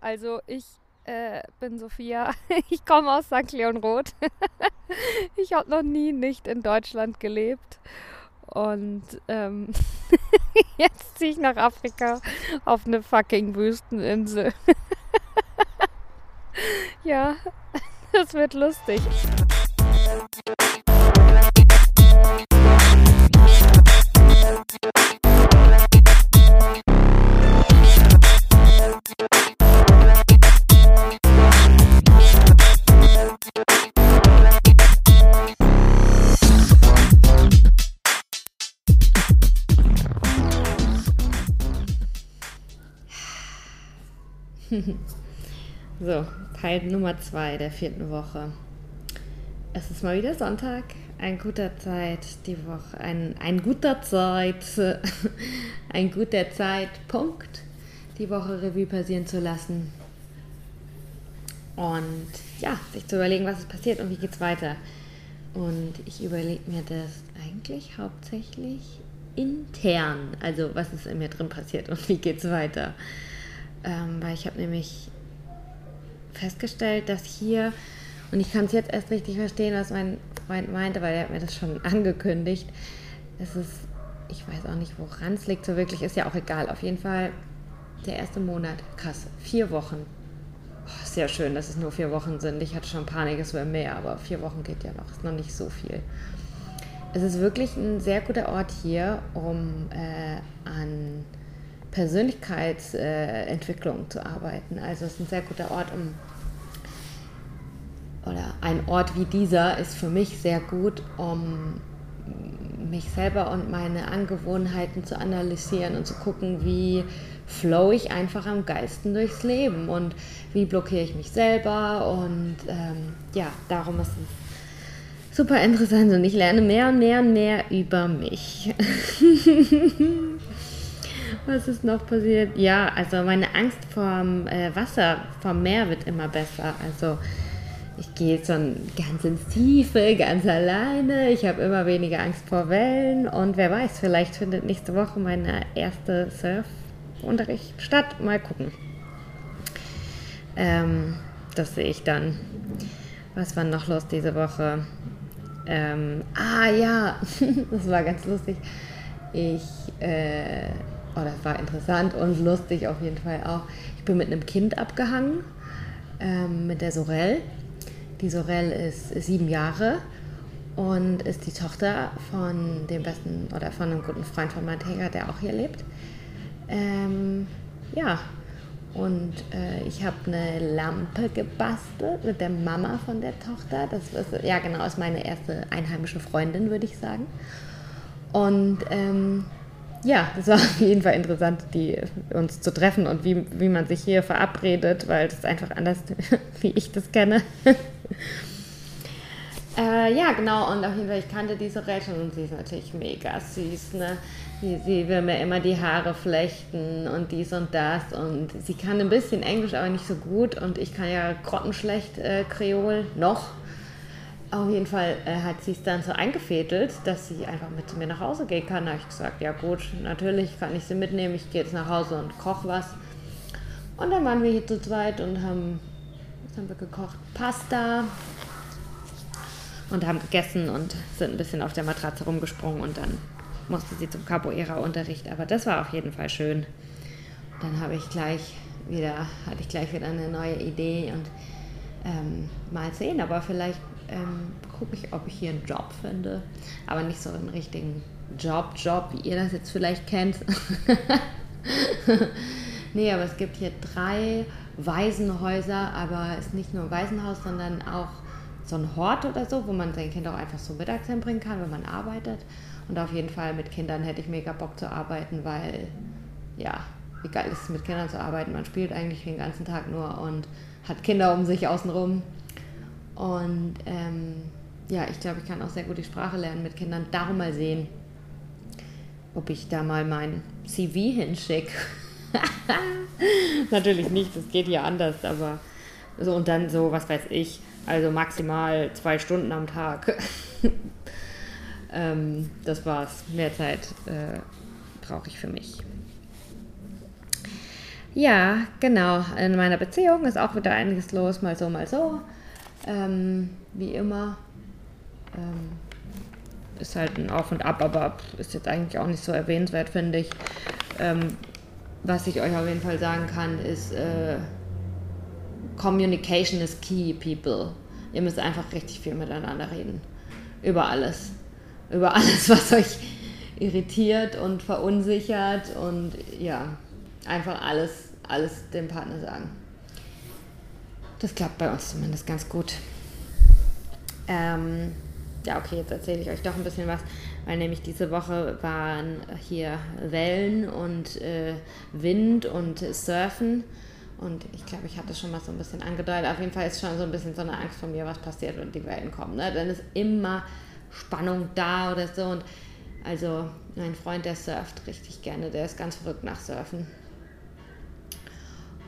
Also ich äh, bin Sophia. Ich komme aus St. Leon Roth. Ich habe noch nie nicht in Deutschland gelebt. Und ähm, jetzt ziehe ich nach Afrika auf eine fucking Wüsteninsel. ja, das wird lustig. Teil Nummer zwei der vierten Woche. Es ist mal wieder Sonntag, ein guter Zeit, die Woche, ein, ein guter Zeit, ein guter Zeitpunkt, die Woche Revue passieren zu lassen. Und ja, sich zu überlegen, was ist passiert und wie geht's weiter. Und ich überlege mir das eigentlich hauptsächlich intern. Also was ist in mir drin passiert und wie geht's weiter. Ähm, weil ich habe nämlich festgestellt, dass hier, und ich kann es jetzt erst richtig verstehen, was mein Freund meinte, weil er hat mir das schon angekündigt, es ist, ich weiß auch nicht, woran es liegt, so wirklich, ist ja auch egal. Auf jeden Fall der erste Monat, krass, vier Wochen. Oh, sehr schön, dass es nur vier Wochen sind. Ich hatte schon Panik, es wäre mehr, aber vier Wochen geht ja noch, ist noch nicht so viel. Es ist wirklich ein sehr guter Ort hier, um äh, an Persönlichkeitsentwicklung äh, zu arbeiten. Also es ist ein sehr guter Ort, um oder ein Ort wie dieser ist für mich sehr gut, um mich selber und meine Angewohnheiten zu analysieren und zu gucken, wie flow ich einfach am geilsten durchs Leben und wie blockiere ich mich selber und ähm, ja, darum ist es super interessant und ich lerne mehr und mehr und mehr über mich. Was ist noch passiert? Ja, also meine Angst vorm äh, Wasser, vom Meer wird immer besser. Also ich gehe schon ganz ins Tiefe, ganz alleine. Ich habe immer weniger Angst vor Wellen. Und wer weiß, vielleicht findet nächste Woche meine erste Surfunterricht statt. Mal gucken. Ähm, das sehe ich dann. Was war noch los diese Woche? Ähm, ah ja, das war ganz lustig. Ich äh, Oh, das war interessant und lustig auf jeden Fall auch. Ich bin mit einem Kind abgehangen, ähm, mit der Sorel. Die Sorel ist, sieben Jahre und ist die Tochter von dem besten oder von einem guten Freund von Matega, der auch hier lebt. Ähm, ja, und äh, ich habe eine Lampe gebastelt mit der Mama von der Tochter. Das ist, ja genau, ist meine erste einheimische Freundin, würde ich sagen. Und ähm, ja, das war auf jeden Fall interessant, die, uns zu treffen und wie, wie man sich hier verabredet, weil das ist einfach anders, wie ich das kenne. äh, ja, genau, und auf jeden Fall, ich kannte diese Rätsel und sie ist natürlich mega süß, ne? Sie, sie will mir immer die Haare flechten und dies und das und sie kann ein bisschen Englisch, aber nicht so gut und ich kann ja grottenschlecht äh, Kreol, noch. Auf jeden Fall äh, hat sie es dann so eingefädelt, dass sie einfach mit zu mir nach Hause gehen kann. Da habe ich gesagt, ja gut, natürlich kann ich sie mitnehmen. Ich gehe jetzt nach Hause und koche was. Und dann waren wir hier zu zweit und haben, was haben wir gekocht? Pasta und haben gegessen und sind ein bisschen auf der Matratze rumgesprungen und dann musste sie zum Capoeira-Unterricht. Aber das war auf jeden Fall schön. dann habe ich gleich wieder, hatte ich gleich wieder eine neue Idee und ähm, mal sehen, aber vielleicht ähm, gucke ich, ob ich hier einen Job finde. Aber nicht so einen richtigen Job-Job, wie ihr das jetzt vielleicht kennt. nee, aber es gibt hier drei Waisenhäuser, aber es ist nicht nur ein Waisenhaus, sondern auch so ein Hort oder so, wo man sein Kind auch einfach so mittags hinbringen kann, wenn man arbeitet. Und auf jeden Fall mit Kindern hätte ich mega Bock zu arbeiten, weil ja, wie geil ist es mit Kindern zu arbeiten. Man spielt eigentlich den ganzen Tag nur und hat Kinder um sich außenrum. Und ähm, ja, ich glaube, ich kann auch sehr gut die Sprache lernen mit Kindern. Darum mal sehen, ob ich da mal mein CV hinschicke. Natürlich nicht, das geht ja anders, aber so und dann so, was weiß ich, also maximal zwei Stunden am Tag. ähm, das war's. Mehr Zeit äh, brauche ich für mich. Ja, genau. In meiner Beziehung ist auch wieder einiges los, mal so, mal so. Ähm, wie immer. Ähm, ist halt ein Auf und Ab, aber ist jetzt eigentlich auch nicht so erwähnenswert, finde ich. Ähm, was ich euch auf jeden Fall sagen kann, ist, äh, Communication is key, people. Ihr müsst einfach richtig viel miteinander reden. Über alles. Über alles, was euch irritiert und verunsichert und ja, einfach alles, alles dem Partner sagen. Das klappt bei uns zumindest ganz gut. Ähm, ja, okay, jetzt erzähle ich euch doch ein bisschen was, weil nämlich diese Woche waren hier Wellen und äh, Wind und Surfen. Und ich glaube, ich hatte schon mal so ein bisschen angedeutet. Auf jeden Fall ist schon so ein bisschen so eine Angst von mir, was passiert, wenn die Wellen kommen. Ne? Dann ist immer Spannung da oder so. Und also mein Freund, der surft richtig gerne, der ist ganz verrückt nach Surfen.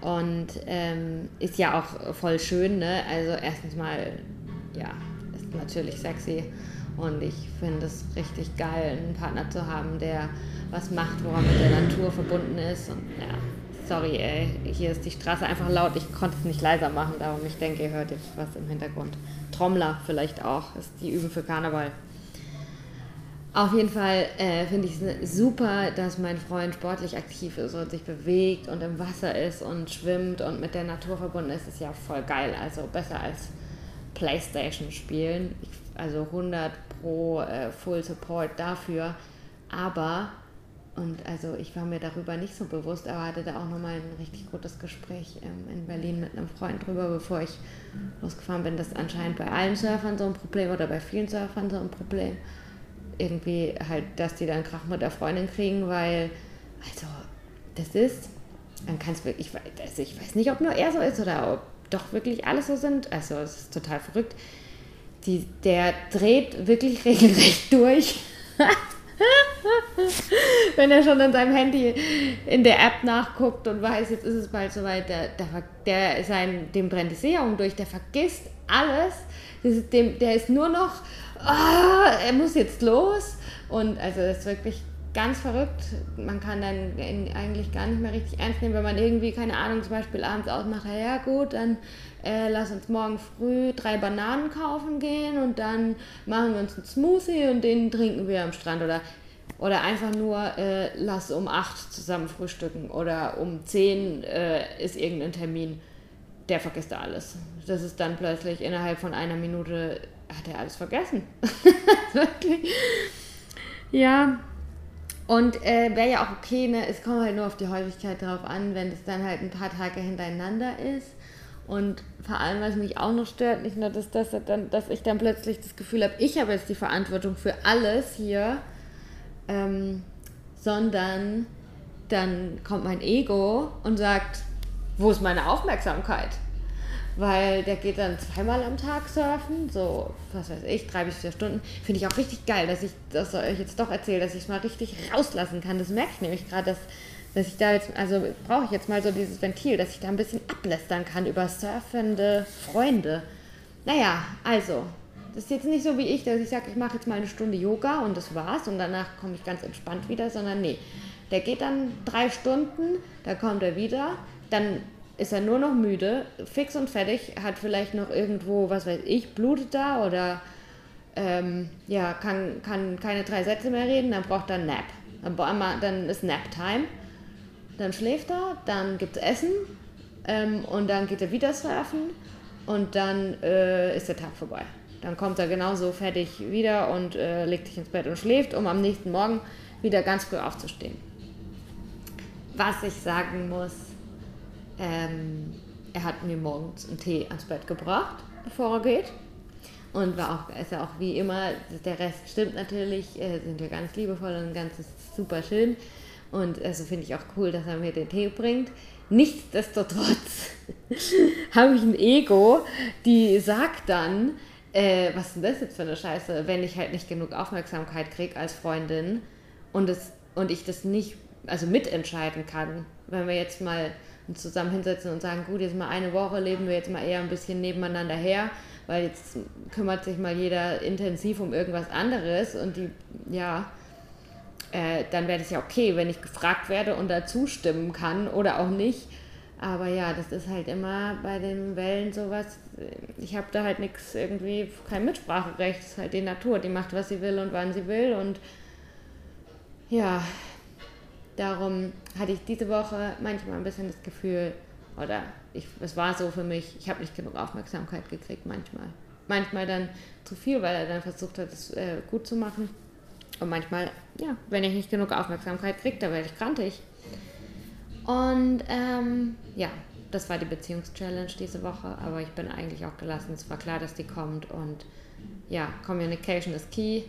Und ähm, ist ja auch voll schön, ne? Also erstens mal, ja, ist natürlich sexy. Und ich finde es richtig geil, einen Partner zu haben, der was macht, woran mit der Natur verbunden ist. Und ja, sorry, ey, hier ist die Straße einfach laut. Ich konnte es nicht leiser machen, darum ich denke, ihr hört jetzt was im Hintergrund. Trommler vielleicht auch, ist die üben für Karneval. Auf jeden Fall äh, finde ich es super, dass mein Freund sportlich aktiv ist und sich bewegt und im Wasser ist und schwimmt und mit der Natur verbunden ist. Ist ja voll geil. Also besser als Playstation spielen. Ich, also 100 pro äh, Full Support dafür. Aber, und also ich war mir darüber nicht so bewusst, aber hatte da auch nochmal ein richtig gutes Gespräch ähm, in Berlin mit einem Freund drüber, bevor ich losgefahren bin. Das ist anscheinend bei allen Surfern so ein Problem oder bei vielen Surfern so ein Problem irgendwie halt, dass die dann Krach mit der Freundin kriegen, weil, also, das ist, dann kannst du wirklich, also ich weiß nicht, ob nur er so ist oder ob doch wirklich alle so sind. Also, es ist total verrückt. Die, der dreht wirklich regelrecht durch. Wenn er schon in seinem Handy in der App nachguckt und weiß, jetzt ist es bald soweit, der, der, der sein, dem brennt die Seherung durch, der vergisst alles. Ist dem, der ist nur noch oh, er muss jetzt los. Und also das ist wirklich ganz verrückt. Man kann dann eigentlich gar nicht mehr richtig ernst nehmen, wenn man irgendwie, keine Ahnung, zum Beispiel abends ausmacht, ja gut, dann äh, lass uns morgen früh drei Bananen kaufen gehen und dann machen wir uns einen Smoothie und den trinken wir am Strand. Oder, oder einfach nur, äh, lass um acht zusammen frühstücken oder um zehn äh, ist irgendein Termin. Der vergisst alles. Das ist dann plötzlich innerhalb von einer Minute hat er alles vergessen. Wirklich. Ja. Und äh, wäre ja auch okay, ne? es kommt halt nur auf die Häufigkeit drauf an, wenn es dann halt ein paar Tage hintereinander ist. Und vor allem, was mich auch noch stört, nicht nur, dass, das dann, dass ich dann plötzlich das Gefühl habe, ich habe jetzt die Verantwortung für alles hier, ähm, sondern dann kommt mein Ego und sagt, wo ist meine Aufmerksamkeit? Weil der geht dann zweimal am Tag surfen, so, was weiß ich, drei bis vier Stunden. Finde ich auch richtig geil, dass ich das euch jetzt doch erzähle, dass ich es mal richtig rauslassen kann. Das merke ich nämlich gerade, dass, dass ich da jetzt, also brauche ich jetzt mal so dieses Ventil, dass ich da ein bisschen ablästern kann über surfende Freunde. Naja, also, das ist jetzt nicht so wie ich, dass ich sage, ich mache jetzt mal eine Stunde Yoga und das war's und danach komme ich ganz entspannt wieder, sondern nee, der geht dann drei Stunden, da kommt er wieder, dann ist er nur noch müde, fix und fertig, hat vielleicht noch irgendwo, was weiß ich, blutet da oder ähm, ja, kann, kann keine drei Sätze mehr reden, dann braucht er einen Nap. Dann, dann ist Nap-Time. Dann schläft er, dann gibt es Essen ähm, und dann geht er wieder surfen und dann äh, ist der Tag vorbei. Dann kommt er genauso fertig wieder und äh, legt sich ins Bett und schläft, um am nächsten Morgen wieder ganz früh aufzustehen. Was ich sagen muss, ähm, er hat mir morgens einen Tee ans Bett gebracht, bevor er geht. Und war auch, ist ja auch wie immer, der Rest stimmt natürlich, äh, sind wir ganz liebevoll und ganz super schön. Und also finde ich auch cool, dass er mir den Tee bringt. Nichtsdestotrotz habe ich ein Ego, die sagt dann, äh, was ist denn das jetzt für eine Scheiße, wenn ich halt nicht genug Aufmerksamkeit kriege als Freundin und, das, und ich das nicht, also mitentscheiden kann. Wenn wir jetzt mal uns zusammen hinsetzen und sagen, gut, jetzt mal eine Woche leben wir jetzt mal eher ein bisschen nebeneinander her, weil jetzt kümmert sich mal jeder intensiv um irgendwas anderes und die, ja, äh, dann wäre das ja okay, wenn ich gefragt werde und da zustimmen kann oder auch nicht. Aber ja, das ist halt immer bei den Wellen sowas. Ich habe da halt nichts irgendwie, kein Mitspracherecht. Es ist halt die Natur, die macht, was sie will und wann sie will. Und ja, darum hatte ich diese Woche manchmal ein bisschen das Gefühl, oder ich, es war so für mich, ich habe nicht genug Aufmerksamkeit gekriegt manchmal. Manchmal dann zu viel, weil er dann versucht hat, es äh, gut zu machen. Und manchmal, ja, wenn ich nicht genug Aufmerksamkeit kriege, dann werde ich krantig. Und ähm, ja, das war die Beziehungschallenge diese Woche, aber ich bin eigentlich auch gelassen. Es war klar, dass die kommt und ja, Communication ist key.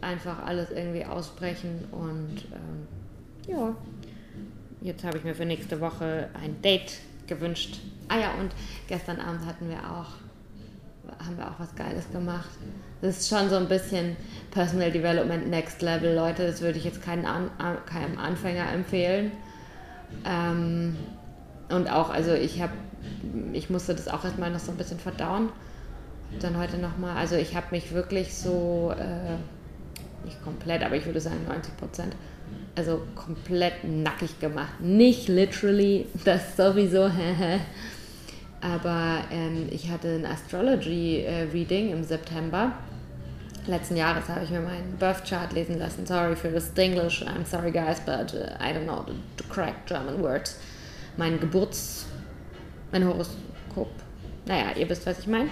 Einfach alles irgendwie aussprechen und ähm, ja, jetzt habe ich mir für nächste Woche ein Date gewünscht. Ah ja, und gestern Abend hatten wir auch, haben wir auch was Geiles gemacht. Das ist schon so ein bisschen Personal Development Next Level, Leute. Das würde ich jetzt keinen, An keinem Anfänger empfehlen. Ähm, und auch, also ich habe, ich musste das auch erstmal noch so ein bisschen verdauen. Dann heute nochmal, also ich habe mich wirklich so, äh, nicht komplett, aber ich würde sagen 90 Prozent also komplett nackig gemacht. Nicht literally, das sowieso, aber ähm, ich hatte ein Astrology-Reading äh, im September. Letzten Jahres habe ich mir meinen Birth Chart lesen lassen. Sorry for this English, I'm sorry guys, but uh, I don't know the correct German words. Mein Geburts-, mein Horoskop, naja, ihr wisst, was ich meine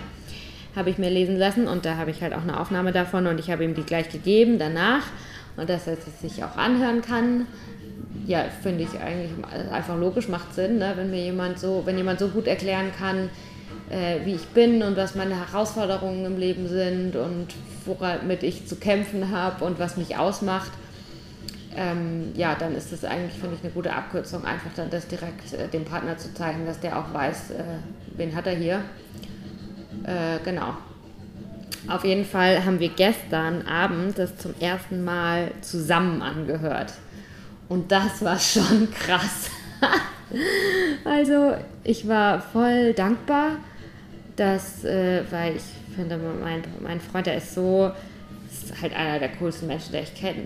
habe ich mir lesen lassen und da habe ich halt auch eine Aufnahme davon und ich habe ihm die gleich gegeben danach und dass er es sich auch anhören kann. Ja, finde ich eigentlich einfach logisch, macht Sinn, ne? wenn mir jemand so, wenn jemand so gut erklären kann, äh, wie ich bin und was meine Herausforderungen im Leben sind und womit ich zu kämpfen habe und was mich ausmacht. Ähm, ja, dann ist es eigentlich, finde ich, eine gute Abkürzung, einfach dann das direkt äh, dem Partner zu zeigen, dass der auch weiß, äh, wen hat er hier. Äh, genau. Auf jeden Fall haben wir gestern Abend das zum ersten Mal zusammen angehört. Und das war schon krass. also ich war voll dankbar, dass, äh, weil ich finde, mein, mein Freund, der ist so, ist halt einer der coolsten Menschen, der ich kenne.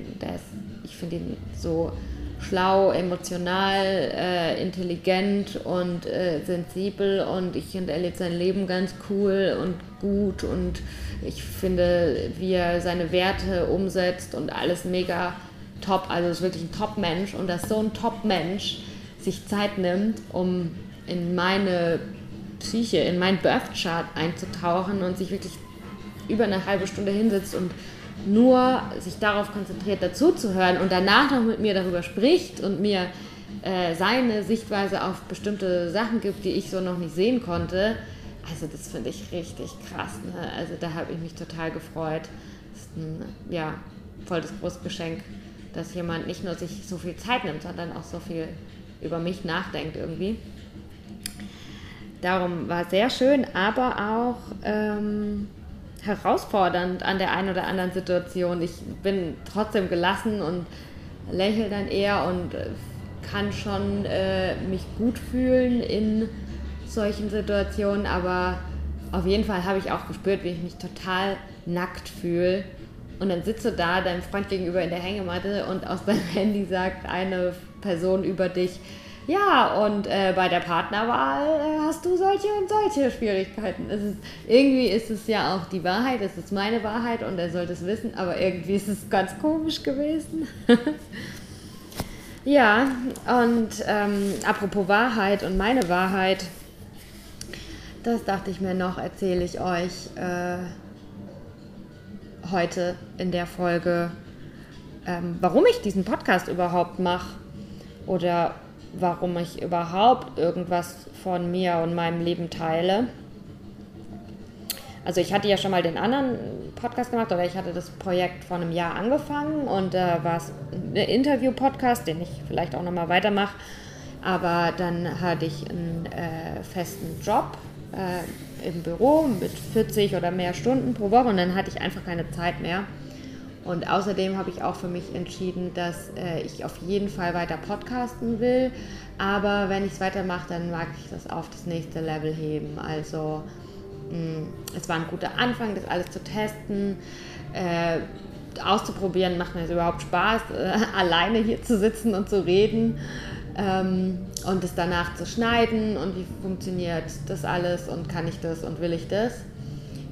Ich finde ihn so schlau, emotional, äh, intelligent und äh, sensibel. Und ich finde, er lebt sein Leben ganz cool und gut. Und ich finde, wie er seine Werte umsetzt und alles mega top, also ist wirklich ein Top-Mensch. Und dass so ein Top-Mensch sich Zeit nimmt, um in meine Psyche, in meinen Birth-Chart einzutauchen und sich wirklich über eine halbe Stunde hinsetzt und nur sich darauf konzentriert, dazuzuhören und danach noch mit mir darüber spricht und mir äh, seine Sichtweise auf bestimmte Sachen gibt, die ich so noch nicht sehen konnte, also das finde ich richtig krass. Ne? Also da habe ich mich total gefreut. Das ist ein ja, voll das große Geschenk, dass jemand nicht nur sich so viel Zeit nimmt, sondern auch so viel über mich nachdenkt irgendwie. Darum war sehr schön, aber auch ähm, herausfordernd an der einen oder anderen Situation. Ich bin trotzdem gelassen und lächle dann eher und äh, kann schon äh, mich gut fühlen in solchen Situationen, aber auf jeden Fall habe ich auch gespürt, wie ich mich total nackt fühle. Und dann sitzt du da deinem Freund gegenüber in der Hängematte und aus deinem Handy sagt eine Person über dich, ja, und äh, bei der Partnerwahl äh, hast du solche und solche Schwierigkeiten. Es ist, irgendwie ist es ja auch die Wahrheit, es ist meine Wahrheit und er sollte es wissen, aber irgendwie ist es ganz komisch gewesen. ja, und ähm, apropos Wahrheit und meine Wahrheit, das dachte ich mir noch, erzähle ich euch äh, heute in der Folge, ähm, warum ich diesen Podcast überhaupt mache oder warum ich überhaupt irgendwas von mir und meinem Leben teile. Also ich hatte ja schon mal den anderen Podcast gemacht, oder ich hatte das Projekt vor einem Jahr angefangen und da äh, war es ein Interview-Podcast, den ich vielleicht auch nochmal weitermache. Aber dann hatte ich einen äh, festen Job äh, im Büro mit 40 oder mehr Stunden pro Woche und dann hatte ich einfach keine Zeit mehr. Und außerdem habe ich auch für mich entschieden, dass äh, ich auf jeden Fall weiter podcasten will. Aber wenn ich es weitermache, dann mag ich das auf das nächste Level heben. Also mh, mm, es war ein guter Anfang, das alles zu testen. Äh, auszuprobieren, macht mir es überhaupt Spaß, äh, alleine hier zu sitzen und zu reden ähm, und es danach zu schneiden und wie funktioniert das alles und kann ich das und will ich das.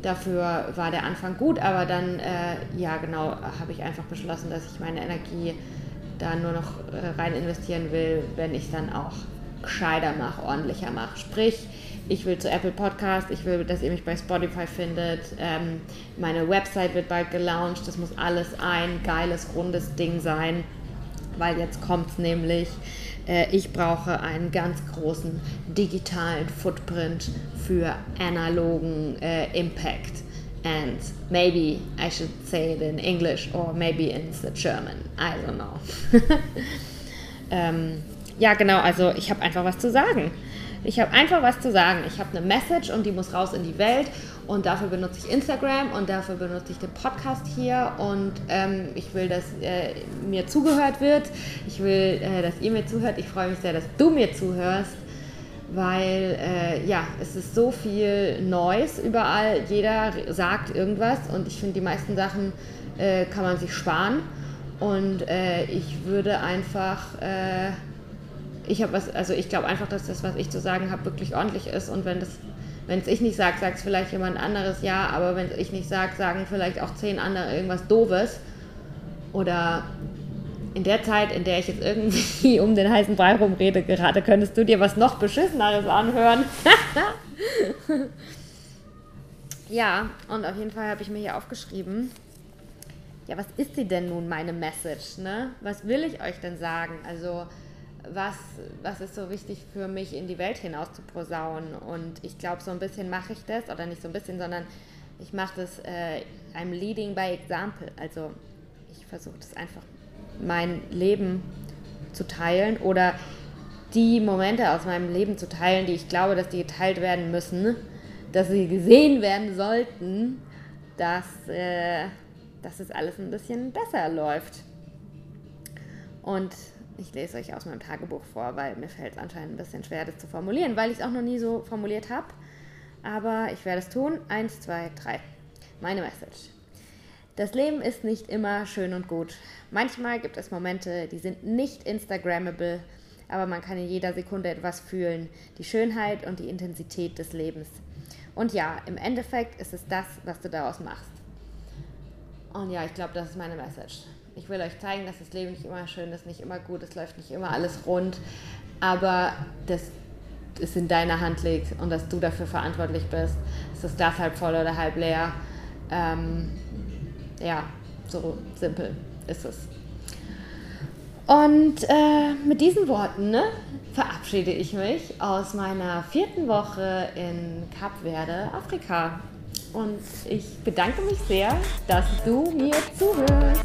Dafür war der Anfang gut, aber dann, äh, ja genau, habe ich einfach beschlossen, dass ich meine Energie da nur noch äh, rein investieren will, wenn ich dann auch gescheiter mache, ordentlicher mache. Sprich, ich will zu Apple Podcast, ich will, dass ihr mich bei Spotify findet. Ähm, meine Website wird bald gelauncht. Das muss alles ein geiles, rundes Ding sein, weil jetzt kommt es nämlich. Äh, ich brauche einen ganz großen digitalen Footprint für analogen äh, Impact. And maybe I should say it in English or maybe in the German. I don't know. ähm, ja, genau, also ich habe einfach was zu sagen. Ich habe einfach was zu sagen. Ich habe eine Message und die muss raus in die Welt. Und dafür benutze ich Instagram und dafür benutze ich den Podcast hier. Und ähm, ich will, dass äh, mir zugehört wird. Ich will, äh, dass ihr mir zuhört. Ich freue mich sehr, dass du mir zuhörst. Weil äh, ja, es ist so viel Neues überall. Jeder sagt irgendwas und ich finde, die meisten Sachen äh, kann man sich sparen. Und äh, ich würde einfach äh, ich habe was, also ich glaube einfach, dass das, was ich zu sagen habe, wirklich ordentlich ist und wenn das, wenn es ich nicht sage, sagt es vielleicht jemand anderes ja, aber wenn es ich nicht sage, sagen vielleicht auch zehn andere irgendwas Doofes oder in der Zeit, in der ich jetzt irgendwie um den heißen Brei rumrede, gerade könntest du dir was noch beschisseneres anhören. ja, und auf jeden Fall habe ich mir hier aufgeschrieben, ja, was ist sie denn nun, meine Message? Ne? Was will ich euch denn sagen? Also, was, was ist so wichtig für mich in die Welt hinaus zu posaunen. Und ich glaube, so ein bisschen mache ich das, oder nicht so ein bisschen, sondern ich mache das, äh, I'm leading by example. Also ich versuche das einfach, mein Leben zu teilen oder die Momente aus meinem Leben zu teilen, die ich glaube, dass die geteilt werden müssen, dass sie gesehen werden sollten, dass, äh, dass es alles ein bisschen besser läuft. Und ich lese euch aus meinem Tagebuch vor, weil mir fällt es anscheinend ein bisschen schwer, das zu formulieren, weil ich es auch noch nie so formuliert habe. Aber ich werde es tun. Eins, zwei, drei. Meine Message. Das Leben ist nicht immer schön und gut. Manchmal gibt es Momente, die sind nicht Instagrammable, aber man kann in jeder Sekunde etwas fühlen. Die Schönheit und die Intensität des Lebens. Und ja, im Endeffekt ist es das, was du daraus machst. Und ja, ich glaube, das ist meine Message ich will euch zeigen, dass das Leben nicht immer schön ist, nicht immer gut, es läuft nicht immer alles rund, aber dass es in deiner Hand liegt und dass du dafür verantwortlich bist. Ist das Glas halb voll oder halb leer? Ähm, ja, so simpel ist es. Und äh, mit diesen Worten ne, verabschiede ich mich aus meiner vierten Woche in Kap Verde, Afrika. Und ich bedanke mich sehr, dass du mir zuhörst.